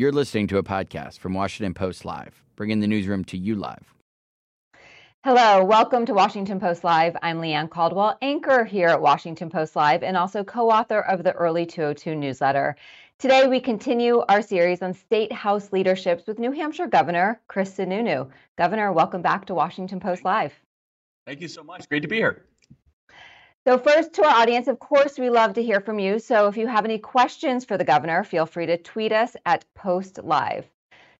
You're listening to a podcast from Washington Post Live, bringing the newsroom to you live. Hello, welcome to Washington Post Live. I'm Leigh Ann Caldwell, anchor here at Washington Post Live and also co author of the Early 202 newsletter. Today, we continue our series on state house leaderships with New Hampshire Governor Chris Sununu. Governor, welcome back to Washington Post Live. Thank you so much. Great to be here. So, first to our audience, of course, we love to hear from you. So, if you have any questions for the governor, feel free to tweet us at Post Live.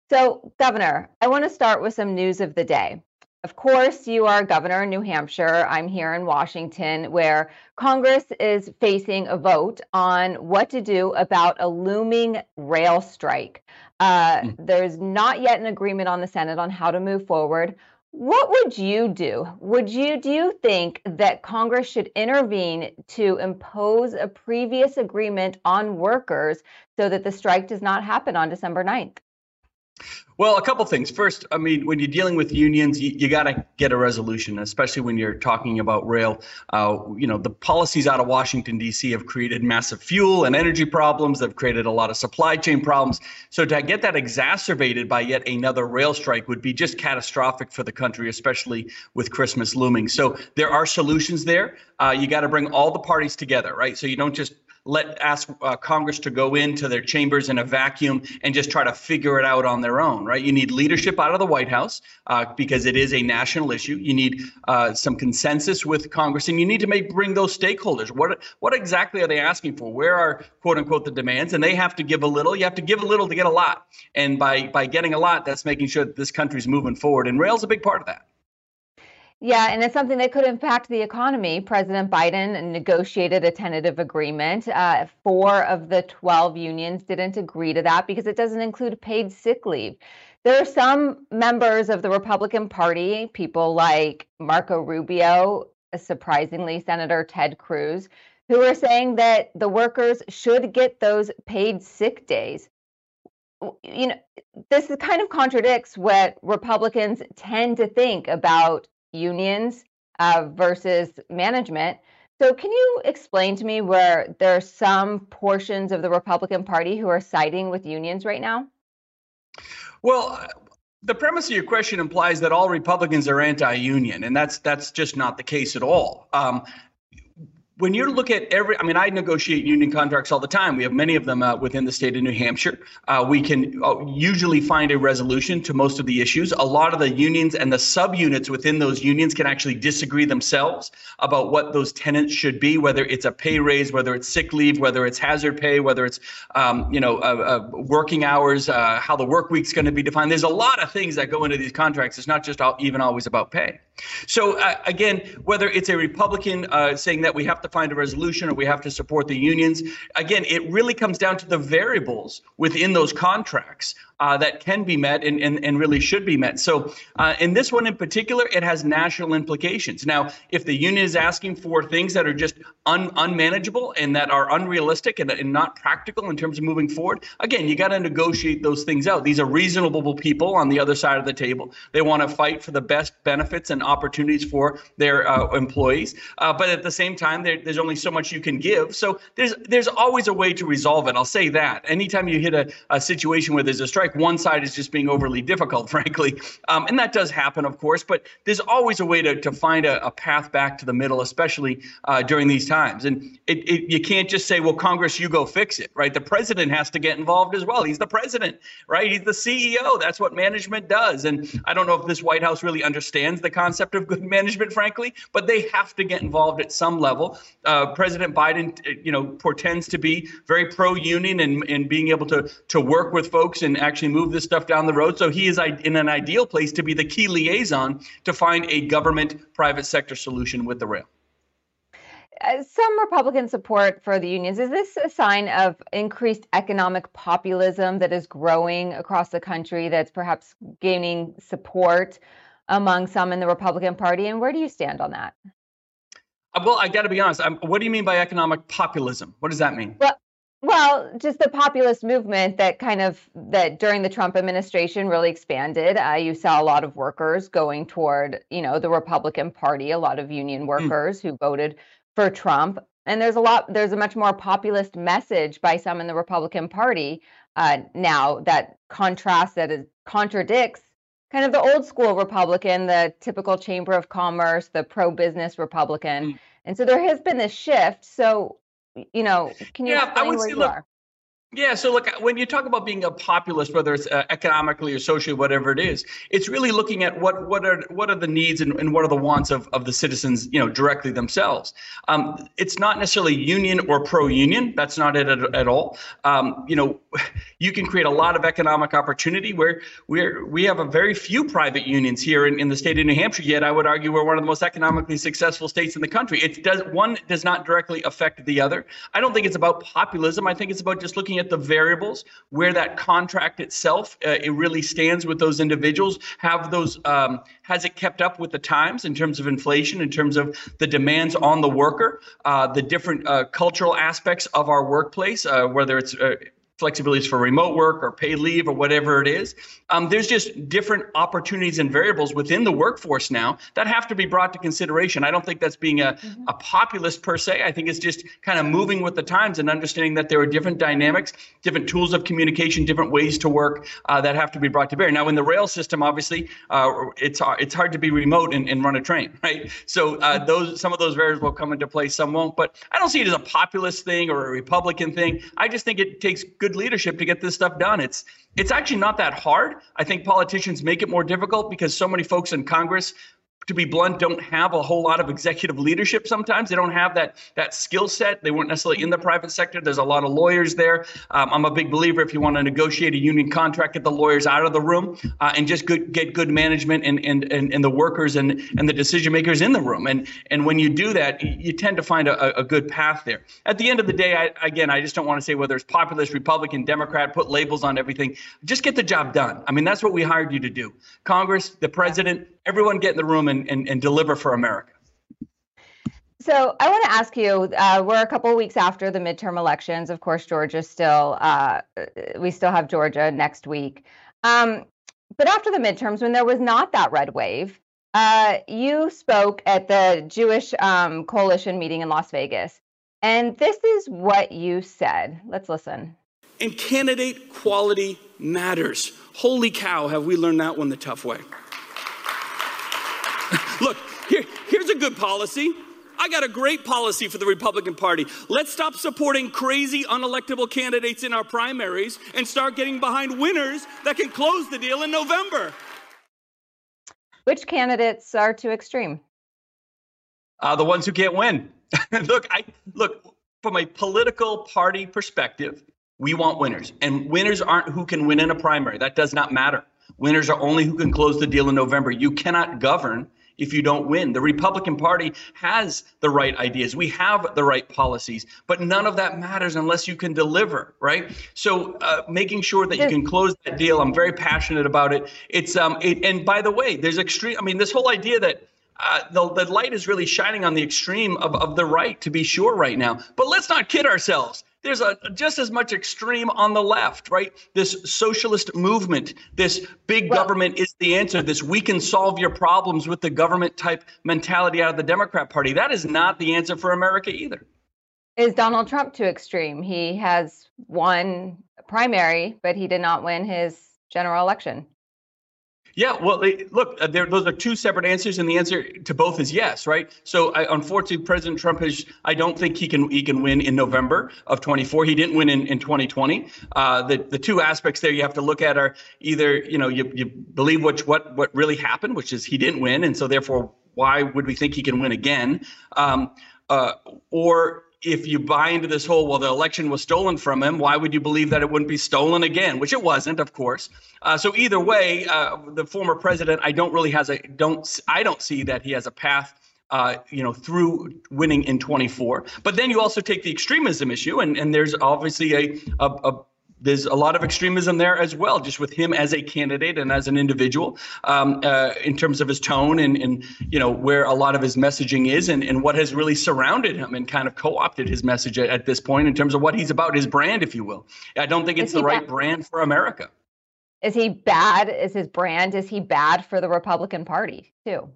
So, Governor, I want to start with some news of the day. Of course, you are governor in New Hampshire. I'm here in Washington, where Congress is facing a vote on what to do about a looming rail strike. Uh, mm. There's not yet an agreement on the Senate on how to move forward. What would you do? Would you do you think that Congress should intervene to impose a previous agreement on workers so that the strike does not happen on December 9th? Well, a couple things. First, I mean, when you're dealing with unions, you, you got to get a resolution, especially when you're talking about rail. Uh, you know, the policies out of Washington, D.C. have created massive fuel and energy problems. They've created a lot of supply chain problems. So to get that exacerbated by yet another rail strike would be just catastrophic for the country, especially with Christmas looming. So there are solutions there. Uh, you got to bring all the parties together, right? So you don't just let ask uh, Congress to go into their chambers in a vacuum and just try to figure it out on their own, right? You need leadership out of the White House uh, because it is a national issue. You need uh, some consensus with Congress, and you need to make bring those stakeholders. What what exactly are they asking for? Where are quote unquote the demands? And they have to give a little. You have to give a little to get a lot. And by by getting a lot, that's making sure that this country's moving forward. And rail's a big part of that. Yeah, and it's something that could impact the economy. President Biden negotiated a tentative agreement. Uh, four of the 12 unions didn't agree to that because it doesn't include paid sick leave. There are some members of the Republican Party, people like Marco Rubio, surprisingly, Senator Ted Cruz, who are saying that the workers should get those paid sick days you know, this kind of contradicts what Republicans tend to think about unions uh, versus management. So, can you explain to me where there are some portions of the Republican Party who are siding with unions right now? Well, the premise of your question implies that all Republicans are anti-union, and that's that's just not the case at all. Um, when you look at every, I mean, I negotiate union contracts all the time. We have many of them uh, within the state of New Hampshire. Uh, we can uh, usually find a resolution to most of the issues. A lot of the unions and the subunits within those unions can actually disagree themselves about what those tenants should be, whether it's a pay raise, whether it's sick leave, whether it's hazard pay, whether it's, um, you know, uh, uh, working hours, uh, how the work week's going to be defined. There's a lot of things that go into these contracts. It's not just all, even always about pay. So again, whether it's a Republican saying that we have to find a resolution or we have to support the unions. Again, it really comes down to the variables within those contracts uh, that can be met and, and, and really should be met. So, uh, in this one in particular, it has national implications. Now, if the union is asking for things that are just un, unmanageable and that are unrealistic and, and not practical in terms of moving forward, again, you got to negotiate those things out. These are reasonable people on the other side of the table. They want to fight for the best benefits and opportunities for their uh, employees. Uh, but at the same time, there, there's only so much you can give. So, there's, there's always a way to resolve it. I'll say that. Anytime you hit a, a situation where there's a strike, one side is just being overly difficult, frankly. Um, and that does happen, of course, but there's always a way to, to find a, a path back to the middle, especially uh, during these times. And it, it, you can't just say, well, Congress, you go fix it, right? The president has to get involved as well. He's the president, right? He's the CEO. That's what management does. And I don't know if this White House really understands the concept of good management, frankly, but they have to get involved at some level. Uh, president Biden, you know, portends to be very pro-union and, and being able to, to work with folks and actually actually move this stuff down the road. So he is in an ideal place to be the key liaison to find a government private sector solution with the rail. uh, some Republican support for the unions. Is this a sign of increased economic populism that is growing across the country that's perhaps gaining support among some in the Republican Party? And where do you stand on that? Uh, well, I got to be honest. I'm, what do you mean by economic populism? What does that mean? Well, well, just the populist movement that kind of that during the Trump administration really expanded. Uh, you saw a lot of workers going toward, you know, the Republican Party, a lot of union hmm. workers mm. who voted for Trump. And there's a lot, there's a much more populist message by some in the Republican Party uh, now that contrasts, that is, contradicts kind of the old school Republican, the typical Chamber of Commerce, the pro business Republican. Mm. And so there has been this shift. So you know, can you yeah, explain I would where say, you look, are? Yeah, so look, when you talk about being a populist, whether it's uh, economically or socially, whatever it is, it's really looking at what what are what are the needs and, and what are the wants of, of the citizens, you know, directly themselves. Um, it's not necessarily union or pro-union. That's not it at, at all. Um, you know, you can create a lot of economic opportunity where we're we have a very few private unions here in, in the state of New Hampshire. Yet, I would argue we're one of the most economically successful states in the country. It does one does not directly affect the other. I don't think it's about populism. I think it's about just looking at the variables where that contract itself uh, it really stands with those individuals. Have those um, has it kept up with the times in terms of inflation in terms of the demands on the worker uh, the different uh, cultural aspects of our workplace uh, whether it's uh, flexibilities for remote work or paid leave or whatever it is. Um, there's just different opportunities and variables within the workforce now that have to be brought to consideration. I don't think that's being a, mm-hmm. a populist per se. I think it's just kind of moving with the times and understanding that there are different dynamics, different tools of communication, different ways to work uh, that have to be brought to bear. Now, in the rail system, obviously, uh, it's it's hard to be remote and, and run a train, right? So uh, those some of those variables will come into play, some won't. But I don't see it as a populist thing or a Republican thing. I just think it takes good good leadership to get this stuff done. It's it's actually not that hard. I think politicians make it more difficult because so many folks in Congress to be blunt, don't have a whole lot of executive leadership sometimes. They don't have that that skill set. They weren't necessarily in the private sector. There's a lot of lawyers there. Um, I'm a big believer if you want to negotiate a union contract, get the lawyers out of the room uh, and just good, get good management and, and, and, and the workers and, and the decision makers in the room. And, and when you do that, you tend to find a, a good path there. At the end of the day, I, again, I just don't want to say whether it's populist, Republican, Democrat, put labels on everything. Just get the job done. I mean, that's what we hired you to do. Congress, the president, everyone get in the room and, and, and deliver for America. So I want to ask you, uh, we're a couple of weeks after the midterm elections. Of course, Georgia still, uh, we still have Georgia next week. Um, but after the midterms, when there was not that red wave, uh, you spoke at the Jewish um, Coalition meeting in Las Vegas. And this is what you said. Let's listen. And candidate quality matters. Holy cow, have we learned that one the tough way. Look, here, here's a good policy. I got a great policy for the Republican Party. Let's stop supporting crazy, unelectable candidates in our primaries and start getting behind winners that can close the deal in November. Which candidates are too extreme? Uh, the ones who can't win. look, I look from a political party perspective. We want winners, and winners aren't who can win in a primary. That does not matter. Winners are only who can close the deal in November. You cannot govern if you don't win. The Republican Party has the right ideas. We have the right policies, but none of that matters unless you can deliver, right? So uh, making sure that you can close that deal, I'm very passionate about it. It's um, it, and by the way, there's extreme. I mean, this whole idea that uh, the, the light is really shining on the extreme of, of the right, to be sure, right now. But let's not kid ourselves there's a just as much extreme on the left, right? This socialist movement, this big well, government is the answer. This we can solve your problems with the government type mentality out of the Democrat Party. That is not the answer for America either. Is Donald Trump too extreme? He has won a primary, but he did not win his general election. Yeah, well, look, uh, those are two separate answers, and the answer to both is yes, right? So, I, unfortunately, President Trump has. I don't think he can he can win in November of 24. He didn't win in, in 2020. Uh, the the two aspects there you have to look at are either you know you you believe what what what really happened, which is he didn't win, and so therefore why would we think he can win again? Um, uh, or if you buy into this whole, well, the election was stolen from him, why would you believe that it wouldn't be stolen again? Which it wasn't, of course. Uh, so either way, uh, the former president, I don't really has a don't I don't see that he has a path uh, you know, through winning in 24. But then you also take the extremism issue, and, and there's obviously a, a, a there's a lot of extremism there as well, just with him as a candidate and as an individual, um, uh, in terms of his tone and, and you know where a lot of his messaging is, and, and what has really surrounded him and kind of co-opted his message at, at this point in terms of what he's about, his brand, if you will. I don't think it's the right bad? brand for America. Is he bad? Is his brand? Is he bad for the Republican Party too?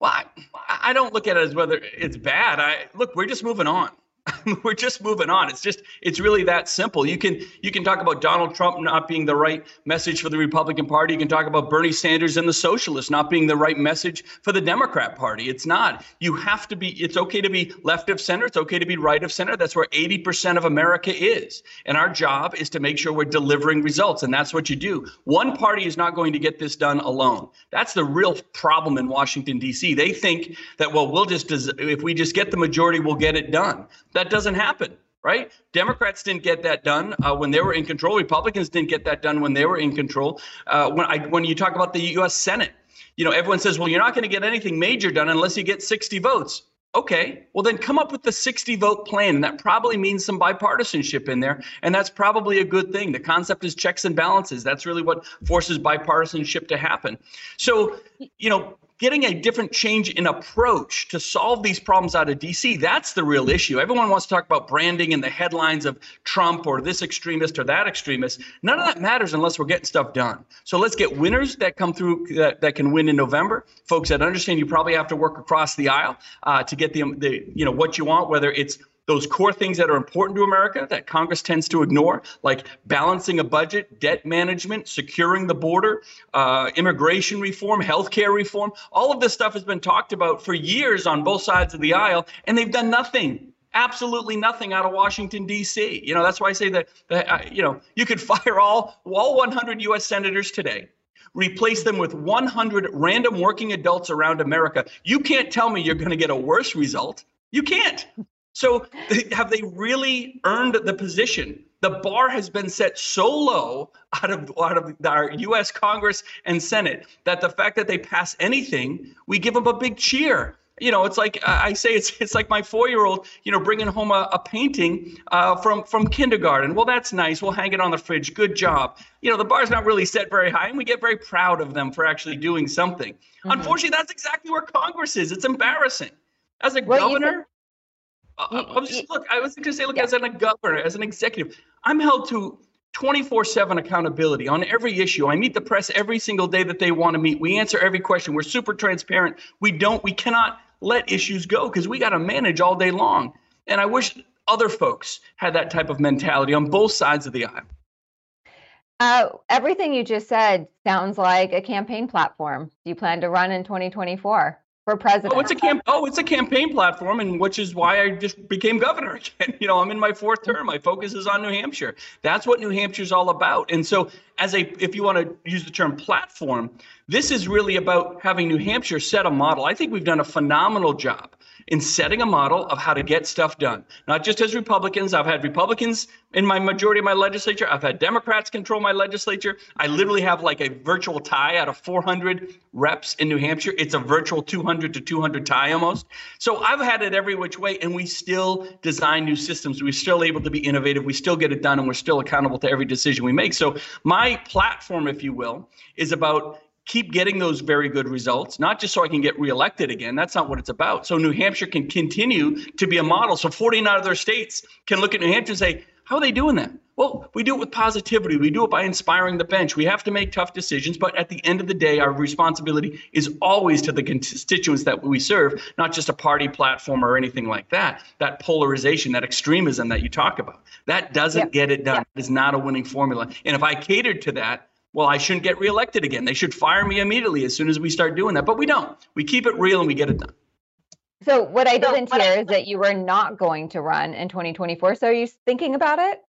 Well, I, I don't look at it as whether it's bad. I look, we're just moving on. we're just moving on. It's just it's really that simple. You can you can talk about Donald Trump not being the right message for the Republican Party. You can talk about Bernie Sanders and the socialists not being the right message for the Democrat Party. It's not. You have to be it's okay to be left of center, it's okay to be right of center. That's where 80% of America is. And our job is to make sure we're delivering results and that's what you do. One party is not going to get this done alone. That's the real problem in Washington D.C. They think that well we'll just if we just get the majority we'll get it done. That doesn't happen, right? Democrats didn't get that done uh, when they were in control. Republicans didn't get that done when they were in control. Uh, when I when you talk about the U.S. Senate, you know everyone says, well, you're not going to get anything major done unless you get 60 votes. Okay, well then come up with the 60 vote plan, and that probably means some bipartisanship in there, and that's probably a good thing. The concept is checks and balances. That's really what forces bipartisanship to happen. So, you know, getting a different change in approach to solve these problems out of DC. That's the real issue. Everyone wants to talk about branding and the headlines of Trump or this extremist or that extremist. None of that matters unless we're getting stuff done. So let's get winners that come through that, that can win in November. Folks that understand you probably have to work across the aisle uh, to get the, the you know what you want, whether it's those core things that are important to America that Congress tends to ignore, like balancing a budget, debt management, securing the border, uh, immigration reform, healthcare reform. All of this stuff has been talked about for years on both sides of the aisle, and they've done nothing absolutely nothing out of Washington D.C. You know that's why I say that, that uh, you know you could fire all all 100 U.S. senators today, replace them with 100 random working adults around America. You can't tell me you're going to get a worse result. You can't. So have they really earned the position? The bar has been set so low out of out of our U.S. Congress and Senate that the fact that they pass anything, we give them a big cheer. You know, it's like I say, it's it's like my four-year-old, you know, bringing home a, a painting uh, from from kindergarten. Well, that's nice. We'll hang it on the fridge. Good job. You know, the bar's not really set very high, and we get very proud of them for actually doing something. Mm-hmm. Unfortunately, that's exactly where Congress is. It's embarrassing. As a well, governor, I, I was just look. I was going to say, look, yeah. as a governor, as an executive, I'm held to 24/7 accountability on every issue. I meet the press every single day that they want to meet. We answer every question. We're super transparent. We don't. We cannot let issues go because we got to manage all day long. And I wish other folks had that type of mentality on both sides of the aisle. Uh, everything you just said sounds like a campaign platform. Do you plan to run in 2024? For president. Oh, it's a camp. Oh, it's a campaign platform, and which is why I just became governor again. You know, I'm in my fourth term. My focus is on New Hampshire. That's what New Hampshire's all about. And so, as a, if you want to use the term platform, this is really about having New Hampshire set a model. I think we've done a phenomenal job in setting a model of how to get stuff done. Not just as Republicans. I've had Republicans in my majority of my legislature. I've had Democrats control my legislature. I literally have like a virtual tie out of 400 reps in New Hampshire. It's a virtual 200 to 200 tie almost. So I've had it every which way, and we still design new systems. We're still able to be innovative. We still get it done, and we're still accountable to every decision we make. So my platform, if you will, is about keep getting those very good results, not just so I can get reelected again. That's not what it's about. So New Hampshire can continue to be a model. So 49 other states can look at New Hampshire and say, how are they doing that? Well, we do it with positivity. We do it by inspiring the bench. We have to make tough decisions, but at the end of the day, our responsibility is always to the constituents that we serve, not just a party platform or anything like that. That polarization, that extremism that you talk about, that doesn't yep. get it done. Yep. It is not a winning formula. And if I catered to that, well, I shouldn't get reelected again. They should fire me immediately as soon as we start doing that. But we don't. We keep it real and we get it done. So, what I didn't hear is that you were not going to run in 2024. So, are you thinking about it?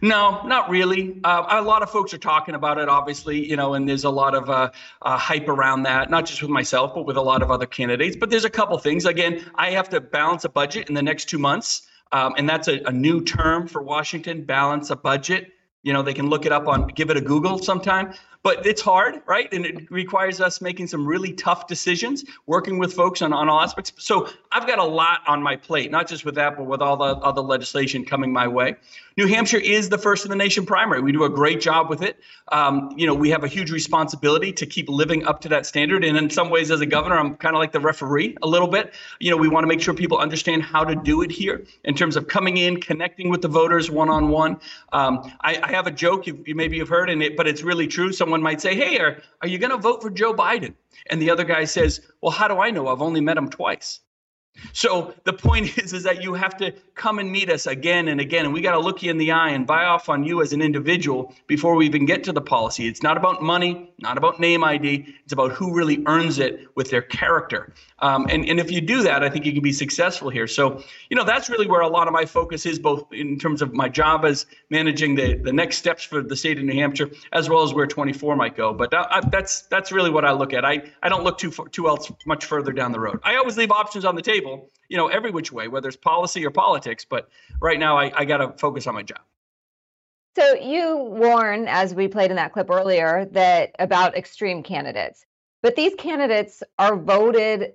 No, not really. Uh, a lot of folks are talking about it, obviously, you know, and there's a lot of uh, uh, hype around that, not just with myself, but with a lot of other candidates. But there's a couple things. Again, I have to balance a budget in the next two months. Um, and that's a, a new term for Washington balance a budget You know, they can look it up on, give it a Google sometime but it's hard, right? And it requires us making some really tough decisions, working with folks on, on all aspects. So I've got a lot on my plate, not just with that, but with all the other legislation coming my way. New Hampshire is the first in the nation primary. We do a great job with it. Um, you know, we have a huge responsibility to keep living up to that standard. And in some ways, as a governor, I'm kind of like the referee a little bit. You know, we want to make sure people understand how to do it here in terms of coming in, connecting with the voters one on one. I have a joke you, you maybe have heard, in it, but it's really true. Someone might say, Hey, are, are you going to vote for Joe Biden? And the other guy says, Well, how do I know? I've only met him twice. So the point is, is that you have to come and meet us again and again, and we got to look you in the eye and buy off on you as an individual before we even get to the policy. It's not about money, not about name ID. It's about who really earns it with their character. Um, and and if you do that, I think you can be successful here. So you know that's really where a lot of my focus is, both in terms of my job as managing the the next steps for the state of New Hampshire, as well as where 24 might go. But I, that's that's really what I look at. I I don't look too too else much further down the road. I always leave options on the table table, you know, every which way, whether it's policy or politics. But right now, I, I got to focus on my job. So you warn, as we played in that clip earlier, that about extreme candidates, but these candidates are voted,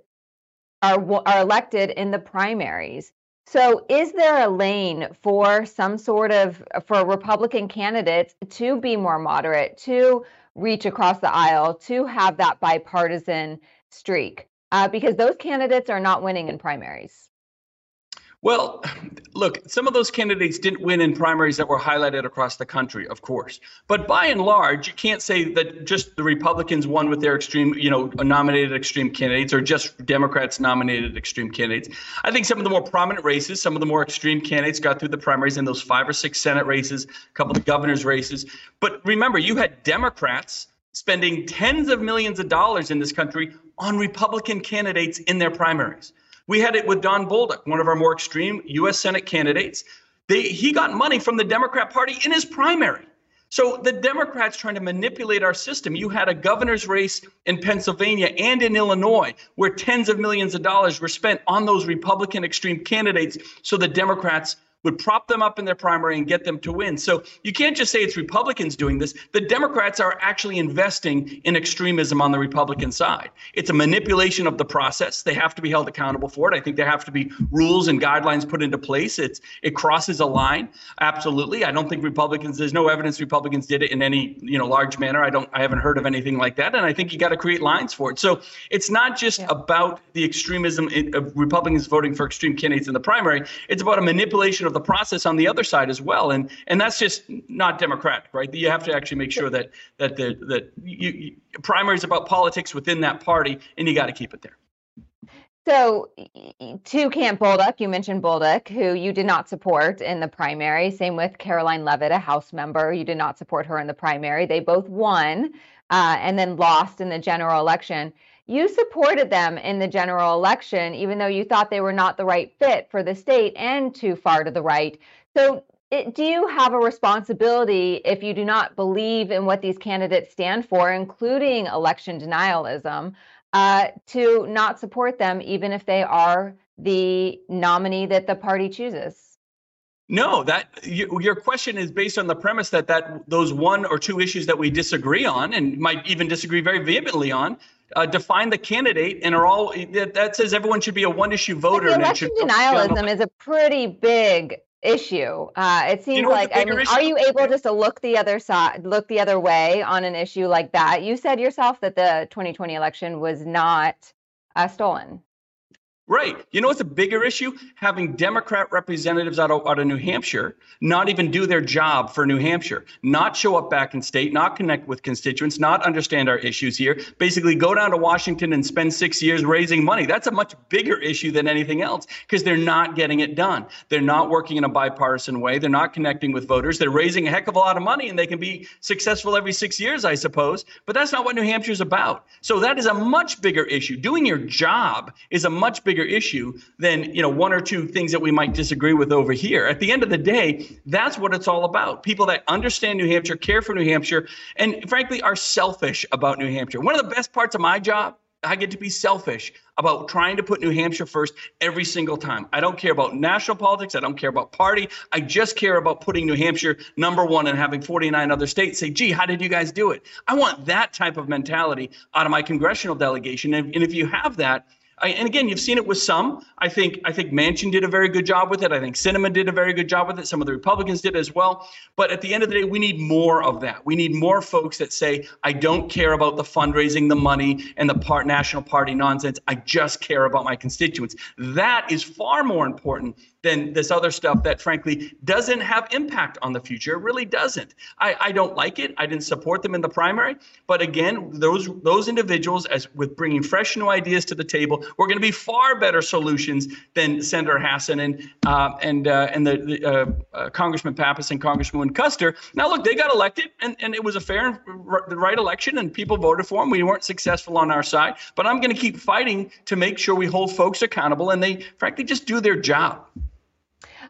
are are elected in the primaries. So is there a lane for some sort of for Republican candidates to be more moderate, to reach across the aisle, to have that bipartisan streak? Uh, because those candidates are not winning in primaries. Well, look, some of those candidates didn't win in primaries that were highlighted across the country, of course. But by and large, you can't say that just the Republicans won with their extreme, you know, nominated extreme candidates or just Democrats nominated extreme candidates. I think some of the more prominent races, some of the more extreme candidates got through the primaries in those five or six Senate races, a couple of governor's races. But remember, you had Democrats spending tens of millions of dollars in this country on Republican candidates in their primaries. We had it with Don Bolduc, one of our more extreme U.S. Senate candidates. They, he got money from the Democrat Party in his primary. So the Democrats trying to manipulate our system. You had a governor's race in Pennsylvania and in Illinois where tens of millions of dollars were spent on those Republican extreme candidates so the Democrats would prop them up in their primary and get them to win. So you can't just say it's Republicans doing this. The Democrats are actually investing in extremism on the Republican side. It's a manipulation of the process. They have to be held accountable for it. I think there have to be rules and guidelines put into place. It's it crosses a line. Absolutely. I don't think Republicans there's no evidence Republicans did it in any, you know, large manner. I don't I haven't heard of anything like that and I think you got to create lines for it. So it's not just yeah. about the extremism of Republicans voting for extreme candidates in the primary. It's about a manipulation of of the process on the other side as well, and and that's just not democratic, right? You have to actually make sure that that the that you, you, primary is about politics within that party, and you got to keep it there. So, to Camp Bolduc, you mentioned Bolduc, who you did not support in the primary. Same with Karoline Leavitt, a House member. You did not support her in the primary. They both won uh, and then lost in the general election you supported them in the general election, even though you thought they were not the right fit for the state and too far to the right. So, it, do you have a responsibility if you do not believe in what these candidates stand for, including election denialism, uh, to not support them, even if they are the nominee that the party chooses? No, that your question is based on the premise that that those one or two issues that we disagree on and might even disagree very vehemently on uh, define the candidate and are all that, that says everyone should be a one issue voter. But election denialism is a pretty big issue. Uh, it seems you know like I mean, issue? are you able just to look the other side, look the other way on an issue like that? You said yourself that the 2020 election was not uh, stolen. Right. You know what's a bigger issue? Having Democrat representatives out of, out of New Hampshire not even do their job for New Hampshire, not show up back in state, not connect with constituents, not understand our issues here, basically go down to Washington and spend six years raising money. That's a much bigger issue than anything else because they're not getting it done. They're not working in a bipartisan way. They're not connecting with voters. They're raising a heck of a lot of money and they can be successful every six years, I suppose. But that's not what New Hampshire's about. So that is a much bigger issue. Doing your job is a much bigger bigger issue than you know one or two things that we might disagree with over here. At the end of the day, that's what it's all about. People that understand New Hampshire, care for New Hampshire, and frankly are selfish about New Hampshire. One of the best parts of my job I get to be selfish about trying to put New Hampshire first every single time. I don't care about national politics. I don't care about party. I just care about putting New Hampshire number one and having 49 other states say, gee, how did you guys do it? I want that type of mentality out of my congressional delegation. And, and if you have that, I, and again, you've seen it with some. I think I think Manchin did a very good job with it. I think Sinema did a very good job with it. Some of the Republicans did as well. But at the end of the day, we need more of that. We need more folks that say, "I don't care about the fundraising, the money, and the part national party nonsense. I just care about my constituents." That is far more important than this other stuff that frankly doesn't have impact on the future. It really doesn't. I, I don't like it. I didn't support them in the primary. But again, those those individuals, as with bringing fresh new ideas to the table, we're going to be far better solutions than Senator Hassan and uh, and uh, and the, the uh, uh Congressman Pappas and Congresswoman Kuster. Now look, they got elected, and, and it was a fair and the right election, and people voted for them. We weren't successful on our side, but I'm going to keep fighting to make sure we hold folks accountable, and they frankly just do their job.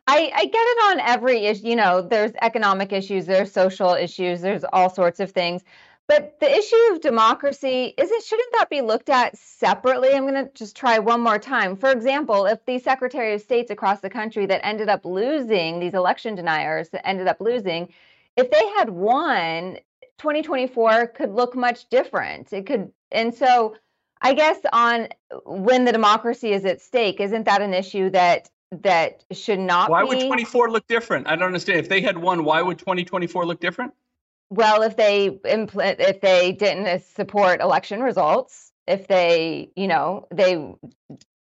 I, I get it on every issue. You know, there's economic issues, there's social issues, there's all sorts of things. But the issue of democracy isn't shouldn't that be looked at separately? I'm going to just try one more time. For example, if the Secretary of States across the country that ended up losing these election deniers that ended up losing, if they had won, 2024 could look much different. It could, and so I guess on when the democracy is at stake, isn't that an issue that that should not why be... would 24 look different? I don't understand. If they had won why would 2024 look different? Well if they impl- if they didn't support election results if they you know they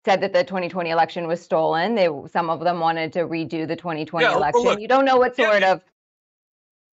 said that the 2020 election was stolen they some of them wanted to redo the 2020 yeah, oh, election. look, you don't know what sort yeah, of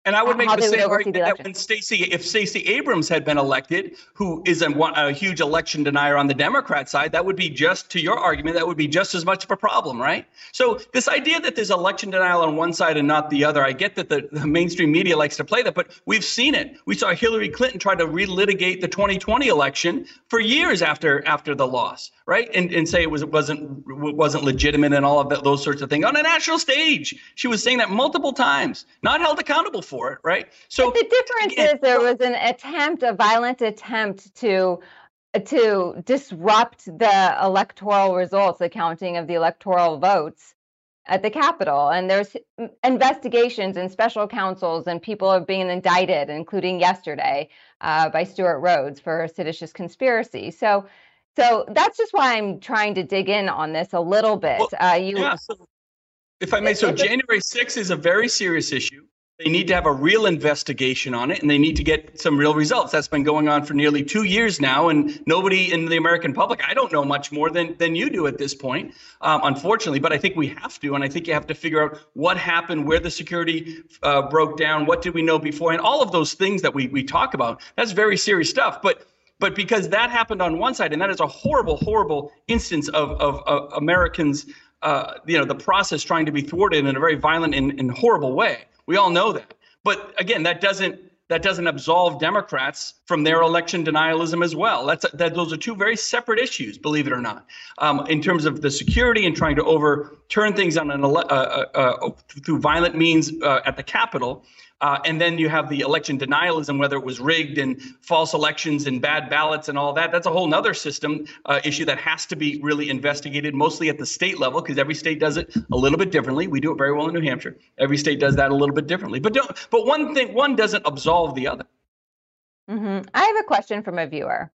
and I would make the same argument that when Stacey, if Stacey Abrams had been elected, who is a, a, huge election denier on the Democrat side, that would be just to your argument, that would be just as much of a problem, right? So this idea that there's election denial on one side and not the other, I get that the, the mainstream media likes to play that, but we've seen it. We saw Hillary Clinton try to relitigate the 2020 election for years after after the loss, right? And and say it was it wasn't wasn't legitimate and all of that, those sorts of things on a national stage. She was saying that multiple times, not held accountable for it, right? So but the difference again, is there was an attempt, a violent attempt to to disrupt the electoral results, the counting of the electoral votes at the Capitol. And there's investigations and special counsels, and people are being indicted, including yesterday uh, by Stewart Rhodes for seditious conspiracy. So, so that's just why I'm trying to dig in on this a little bit. Well, uh, you, yeah, so if I may, so January 6th is a very serious issue. They need to have a real investigation on it and they need to get some real results. That's been going on for nearly two years now, and nobody in the American public, I don't know much more than, than you do at this point, um, unfortunately, but I think we have to. And I think you have to figure out what happened, where the security uh, broke down, what did we know before, and all of those things that we, we talk about. That's very serious stuff. But but because that happened on one side, and that is a horrible, horrible instance of, of, of Americans, uh, you know, the process trying to be thwarted in a very violent and, and horrible way. We all know that. But again, that doesn't that doesn't absolve Democrats from their election denialism as well. That's that those are two very separate issues, believe it or not, um, in terms of the security and trying to overturn things on an uh, uh, uh, through violent means uh, at the Capitol, uh, and then you have the election denialism, whether it was rigged and false elections and bad ballots and all that. That's a whole other system uh, issue that has to be really investigated, mostly at the state level, because every state does it a little bit differently. We do it very well in New Hampshire. Every state does that a little bit differently. But don't, but one thing, one doesn't absolve the other. Mm-hmm. I have a question from a viewer.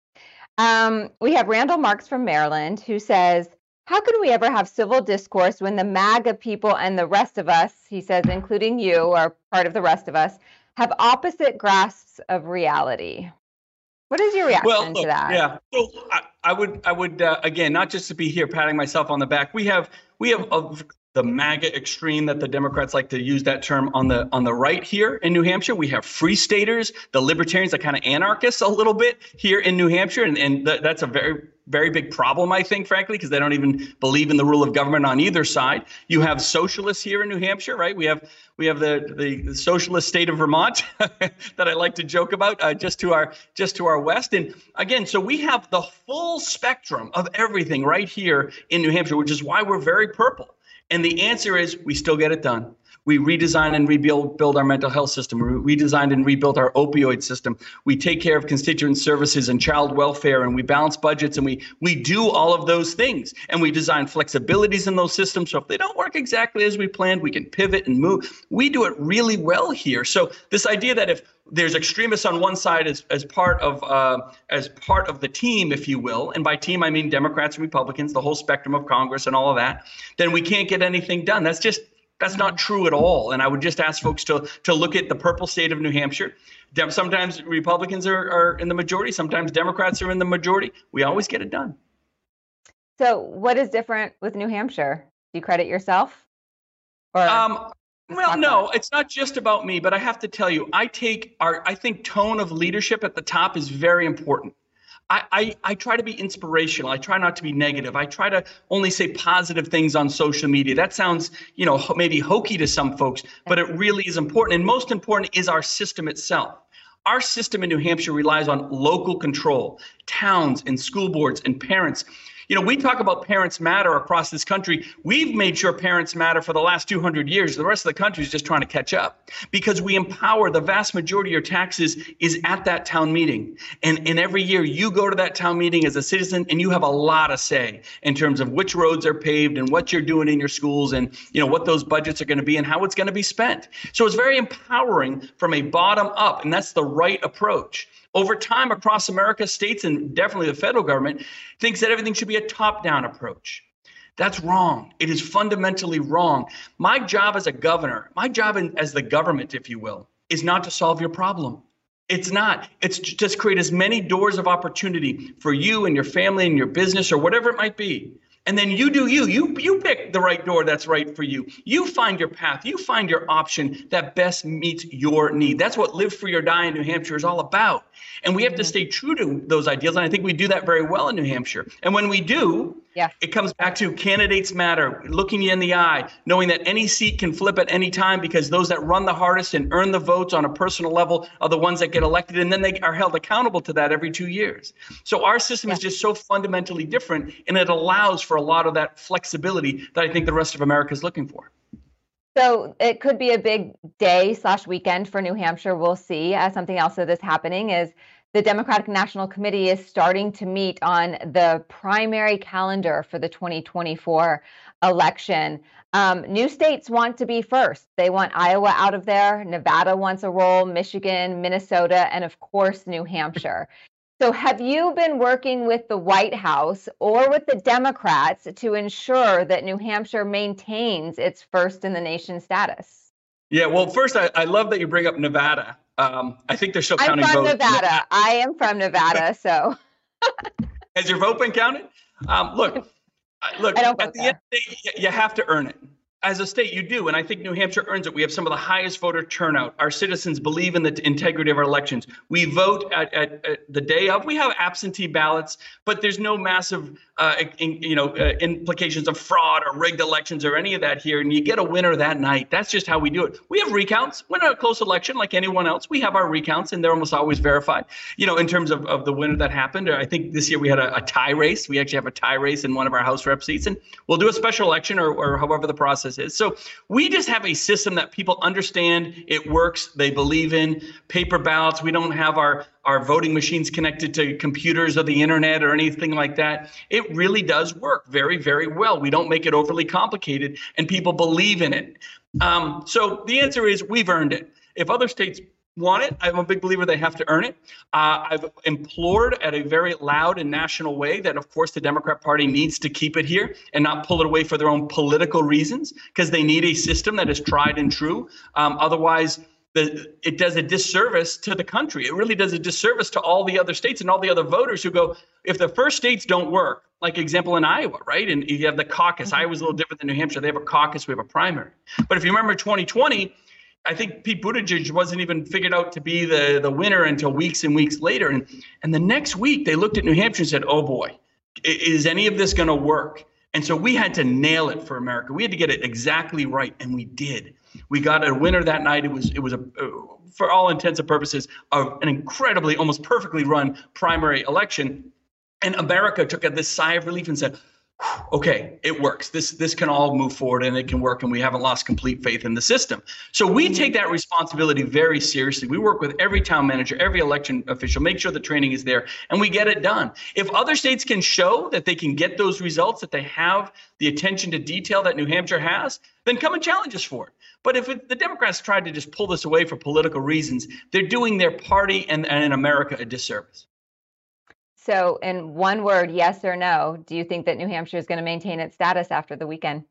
Um, we have Randall Marks from Maryland who says, how can we ever have civil discourse when the MAGA people and the rest of us, he says, including you, are part of the rest of us, have opposite grasps of reality? What is your reaction well, look, to that? Yeah, so I, I would, I would uh, again, not just to be here patting myself on the back. We have, we have a the MAGA extreme that the Democrats like to use that term on the on the right here in New Hampshire. We have free staters, the libertarians, are kind of anarchists a little bit here in New Hampshire, and, and th- that's a very very big problem, I think, frankly, because they don't even believe in the rule of government on either side. You have socialists here in New Hampshire, right? We have we have the the, socialist state of Vermont that I like to joke about, uh, just to our just to our west. And again, so we have the full spectrum of everything right here in New Hampshire, which is why we're very purple. And the answer is we still get it done. We redesign and rebuild build our mental health system. We redesigned and rebuilt our opioid system. We take care of constituent services and child welfare, and we balance budgets, and we we do all of those things. And we design flexibilities in those systems. So if they don't work exactly as we planned, we can pivot and move. We do it really well here. So this idea that if there's extremists on one side as, as part of uh, as part of the team, if you will, and by team I mean Democrats and Republicans, the whole spectrum of Congress and all of that, then we can't get anything done. That's just that's not true at all. And I would just ask folks to to look at the purple state of New Hampshire. Sometimes Republicans are, are in the majority, sometimes Democrats are in the majority. We always get it done. So, what is different with New Hampshire? Do you credit yourself? Or um, well, no, it's not just about me, but I have to tell you, I take our, I think tone of leadership at the top is very important. I, I, try to be inspirational. I try not to be negative. I try to only say positive things on social media. That sounds, you know, maybe hokey to some folks, but it really is important. And most important is our system itself. Our system in New Hampshire relies on local control, towns and school boards and parents you know, we talk about parents matter across this country. We've made sure parents matter for the last 200 years. The rest of the country is just trying to catch up because we empower the vast majority of your taxes is at that town meeting. And, and every year you go to that town meeting as a citizen and you have a lot of say in terms of which roads are paved and what you're doing in your schools and, you know, what those budgets are going to be and how it's going to be spent. So it's very empowering from a bottom up. And that's the right approach over time across America, states and definitely the federal government thinks that everything should be a top down approach. That's wrong. It is fundamentally wrong. My job as a governor, my job in, as the government, if you will, is not to solve your problem. It's not. It's just create as many doors of opportunity for you and your family and your business or whatever it might be and then you do you. You you pick the right door that's right for you. You find your path. You find your option that best meets your need. That's what live free or die in new hampshire is all about. And we have to stay true to those ideals and i think we do that very well in new hampshire. And when we do yeah. It comes back to candidates matter, looking you in the eye, knowing that any seat can flip at any time because those that run the hardest and earn the votes on a personal level are the ones that get elected, and then they are held accountable to that every two years. So our system yeah. is just so fundamentally different, and it allows for a lot of that flexibility that I think the rest of America is looking for. So it could be a big day slash weekend for New Hampshire. We'll see. Uh, something else that is happening is the Democratic National Committee is starting to meet on the primary calendar for the 2024 election. Um, new states want to be first. They want Iowa out of there. Nevada wants a role, Michigan, Minnesota, and of course, New Hampshire. So, have you been working with the White House or with the Democrats to ensure that New Hampshire maintains its first in the nation status? Yeah, well, first, I, I love that you bring up Nevada um, I think they're still counting I'm from votes. Nevada. I am from Nevada, so. Has your vote been counted? Um, look, look. at the there. end of the day, you have to earn it as a state, you do. And I think New Hampshire earns it. We have some of the highest voter turnout. Our citizens believe in the integrity of our elections. We vote at, at, at the day of. We have absentee ballots, but there's no massive, uh, in, you know, uh, implications of fraud or rigged elections or any of that here. And you get a winner that night. That's just how we do it. We have recounts. When a close election, like anyone else, we have our recounts, and they're almost always verified. You know, in terms of, of the winner that happened. I think this year we had a, a tie race. We actually have a tie race in one of our House rep seats, and we'll do a special election or, or however the process process is. So we just have a system that people understand it works, they believe in. Paper ballots, we don't have our our voting machines connected to computers or the internet or anything like that. It really does work very, very well. We don't make it overly complicated, and people believe in it. Um, so the answer is we've earned it. If other states want it. I'm a big believer they have to earn it. Uh, I've implored at a very loud and national way that, of course, the Democrat Party needs to keep it here and not pull it away for their own political reasons because they need a system that is tried and true. Um, otherwise, the, it does a disservice to the country. It really does a disservice to all the other states and all the other voters who go, if the first states don't work, like example in Iowa, right? And you have the caucus. Mm-hmm. Iowa's a little different than New Hampshire. They have a caucus, we have a primary. But if you remember 2020, I think Pete Buttigieg wasn't even figured out to be the, the winner until weeks and weeks later. And, and the next week, they looked at New Hampshire and said, oh boy, is any of this going to work? And so we had to nail it for America. We had to get it exactly right, and we did. We got a winner that night. It was it was a uh, for all intents and purposes of an incredibly, almost perfectly run primary election. And America took a, this sigh of relief and said, okay, it works. This this can all move forward and it can work, and we haven't lost complete faith in the system. So we take that responsibility very seriously. We work with every town manager, every election official, make sure the training is there, and we get it done. If other states can show that they can get those results, that they have the attention to detail that New Hampshire has, then come and challenge us for it. But if it, the Democrats tried to just pull this away for political reasons, they're doing their party and, and America a disservice. So, in one word, yes or no, do you think that New Hampshire is going to maintain its status after the weekend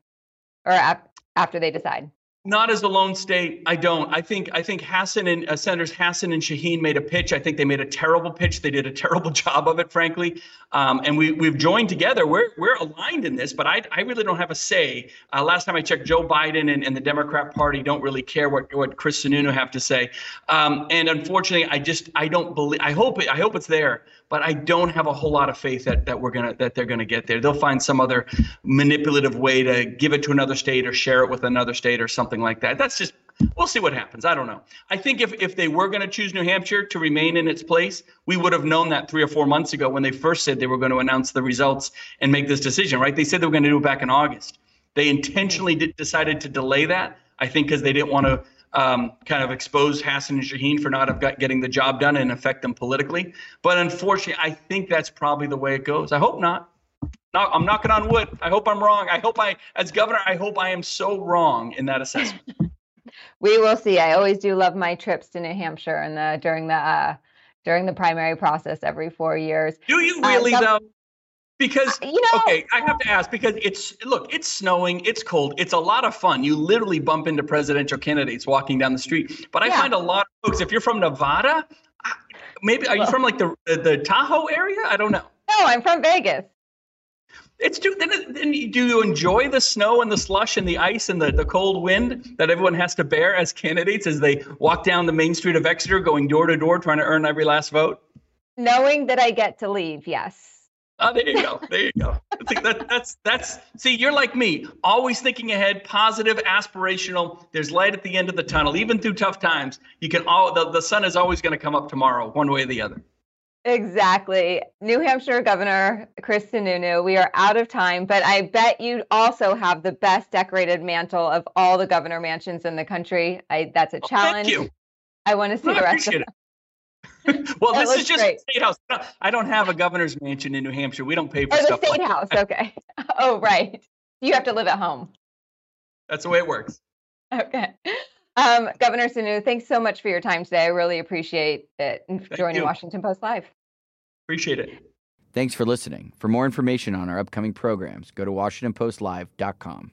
or ap- after they decide? not as a lone state. I don't. I think I think Hassan and uh, Senators Hassan and Shaheen made a pitch. I think they made a terrible pitch. They did a terrible job of it, frankly. Um, and we we've joined together. We're we're aligned in this, but I I really don't have a say. Uh, last time I checked, Joe Biden and, and the Democrat Party don't really care what what Chris Sununu have to say. Um, and unfortunately, I just I don't believe. I hope it, I hope it's there, but I don't have a whole lot of faith that that we're gonna that they're gonna get there. They'll find some other manipulative way to give it to another state or share it with another state or something like that. That's just we'll see what happens. I don't know. I think if if they were going to choose New Hampshire to remain in its place, we would have known that three or four months ago when they first said they were going to announce the results and make this decision. Right? They said they were going to do it back in August. They intentionally decided to delay that. I think because they didn't want to um, kind of expose Hassan and Shaheen for not got, getting the job done and affect them politically. But unfortunately, I think that's probably the way it goes. I hope not. Not, I'm knocking on wood. I hope I'm wrong. I hope I, as governor, I hope I am so wrong in that assessment. we will see. I always do love my trips to New Hampshire and the during the uh, during the primary process every four years. Do you uh, really uh, though? Because uh, you know, okay, I have to ask because it's look, it's snowing, it's cold, it's a lot of fun. You literally bump into presidential candidates walking down the street. But I yeah. find a lot of folks, if you're from Nevada, maybe are you from like the the Tahoe area? I don't know. No, I'm from Vegas. It's too. Then, then do you enjoy the snow and the slush and the ice and the, the cold wind that everyone has to bear as candidates as they walk down the main street of Exeter, going door to door, trying to earn every last vote? Knowing that I get to leave, yes. Oh, there you go. There you go. See, that, that's that's. See, you're like me, always thinking ahead, positive, aspirational. There's light at the end of the tunnel, even through tough times. You can all the, the sun is always going to come up tomorrow, one way or the other. Exactly. New Hampshire Governor Chris Sununu, we are out of time, but I bet you also have the best decorated mantle of all the governor mansions in the country. I, that's a challenge. Oh, thank you. I want to see the rest of it. well, this is just great. state house. I don't have a governor's mansion in New Hampshire. We don't pay for oh, stuff. the state like house. That. Okay. Oh, right. You have to live at home. That's the way it works. Okay. Um, Governor Sununu, thanks so much for your time today. I really appreciate it joining Washington Post Live. Appreciate it. Thanks for listening. For more information on our upcoming programs, go to WashingtonPostLive.com.